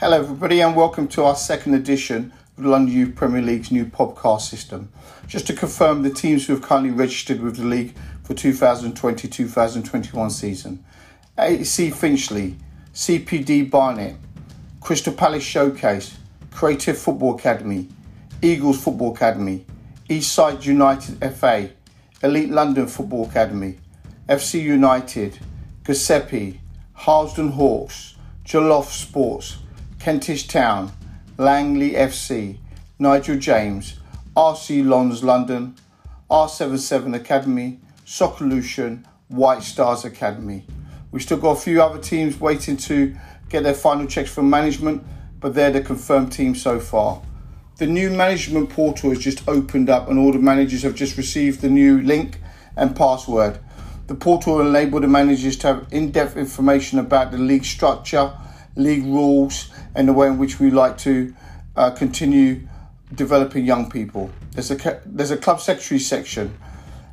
Hello, everybody, and welcome to our second edition of the London Youth Premier League's new podcast system. Just to confirm the teams who have currently registered with the league for 2020 2021 season AC Finchley, CPD Barnet, Crystal Palace Showcase, Creative Football Academy, Eagles Football Academy, Eastside United FA, Elite London Football Academy, FC United, Giuseppe, Harlesden Hawks, Jollof Sports, Kentish Town, Langley FC, Nigel James, RC Lons London, R77 Academy, Soccerlution, White Stars Academy. We've still got a few other teams waiting to get their final checks from management, but they're the confirmed teams so far. The new management portal has just opened up, and all the managers have just received the new link and password. The portal will enable the managers to have in depth information about the league structure, league rules, and the way in which we like to uh, continue developing young people. There's a, there's a club secretary section,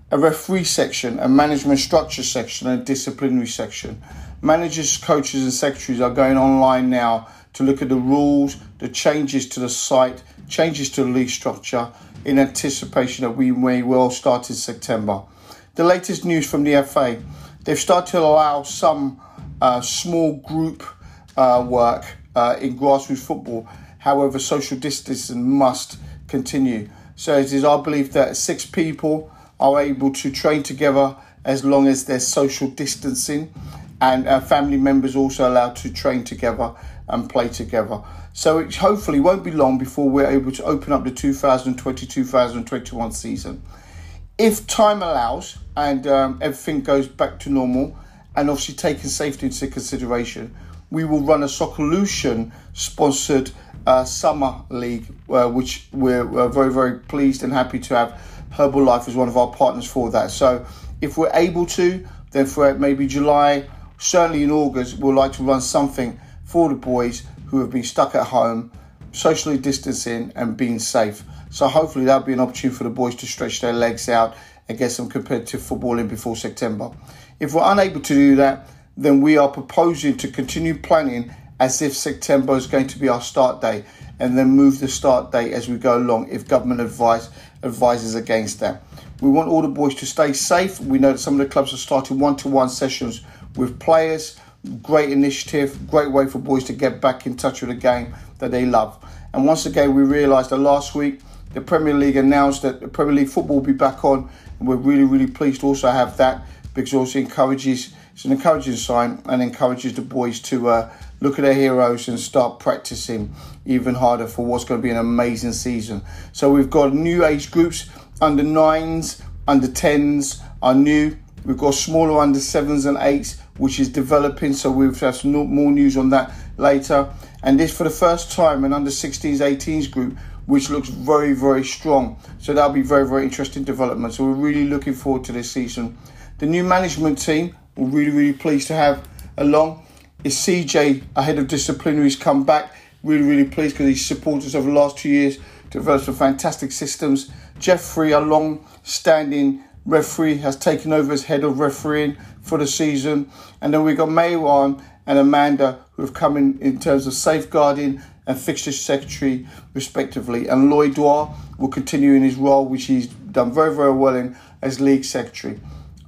a referee section, a management structure section, and a disciplinary section. Managers, coaches, and secretaries are going online now to look at the rules, the changes to the site, changes to the league structure in anticipation that we may well start in September. The latest news from the FA they've started to allow some uh, small group uh, work uh, in grassroots football. However, social distancing must continue. So it is our belief that six people are able to train together as long as there's social distancing, and uh, family members also allowed to train together and play together. So it hopefully won't be long before we're able to open up the 2020-2021 season. If time allows and um, everything goes back to normal, and obviously taking safety into consideration, we will run a Soccerlution sponsored uh, summer league, uh, which we're, we're, very, very pleased and happy to have Herbalife as one of our partners for that. So if we're able to, then for maybe July, certainly in August, we'd like to run something for the boys who have been stuck at home, socially distancing and being safe. So hopefully that'll be an opportunity for the boys to stretch their legs out and get some competitive football in before September. If we're unable to do that, then we are proposing to continue planning as if September is going to be our start date and then move the start date as we go along if government advice advises against that. We want all the boys to stay safe. We know that some of the clubs are starting one to one sessions with players. Great initiative, great way for boys to get back in touch with a game that they love. And once again, we realised that last week the Premier League announced that the Premier League football will be back on, and we're really, really pleased to also have that because also encourages it's an encouraging sign and encourages the boys to uh, look at their heroes and start practicing even harder for what's going to be an amazing season. So we've got new age groups under nines, under tens are new. We've got smaller under sevens and eights, which is developing. So we've have some more news on that later. And this for the first time an under 16s, 18s group, which looks very, very strong. So that'll be very, very interesting development. So we're really looking forward to this season. The new management team we're really, really pleased to have along. Is CJ, head of disciplinaries, come back. Really, really pleased because he's supported us over the last two years, developed some fantastic systems. Jeffrey, a long standing referee, has taken over as head of refereeing for the season. And then we've got Maywan and Amanda who have come in in terms of safeguarding and fixture secretary, respectively. And Lloyd Dwyer will continue in his role, which he's done very, very well in as league secretary.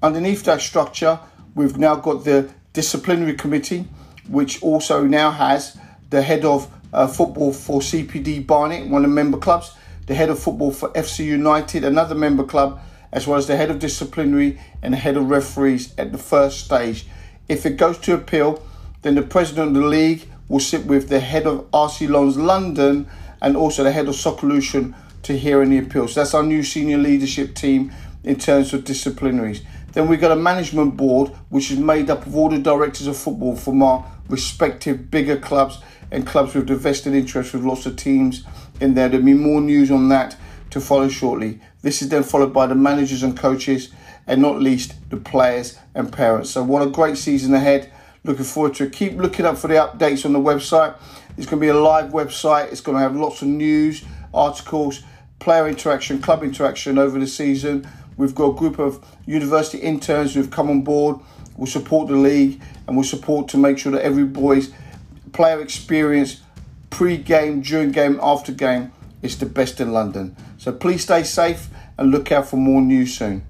Underneath that structure, We've now got the disciplinary committee, which also now has the head of uh, football for CPD Barnet, one of the member clubs, the head of football for FC United, another member club, as well as the head of disciplinary and the head of referees at the first stage. If it goes to appeal, then the president of the league will sit with the head of RC Lons London and also the head of Soccerlution to hear any appeals. So that's our new senior leadership team in terms of disciplinaries. Then we've got a management board which is made up of all the directors of football from our respective bigger clubs and clubs with the vested interest with lots of teams in there. There'll be more news on that to follow shortly. This is then followed by the managers and coaches and not least the players and parents. So what a great season ahead. Looking forward to it. Keep looking up for the updates on the website. It's going to be a live website. It's going to have lots of news, articles, player interaction, club interaction over the season We've got a group of university interns who've come on board. We'll support the league and we'll support to make sure that every boy's player experience pre game, during game, after game. is the best in London. So please stay safe and look out for more news soon.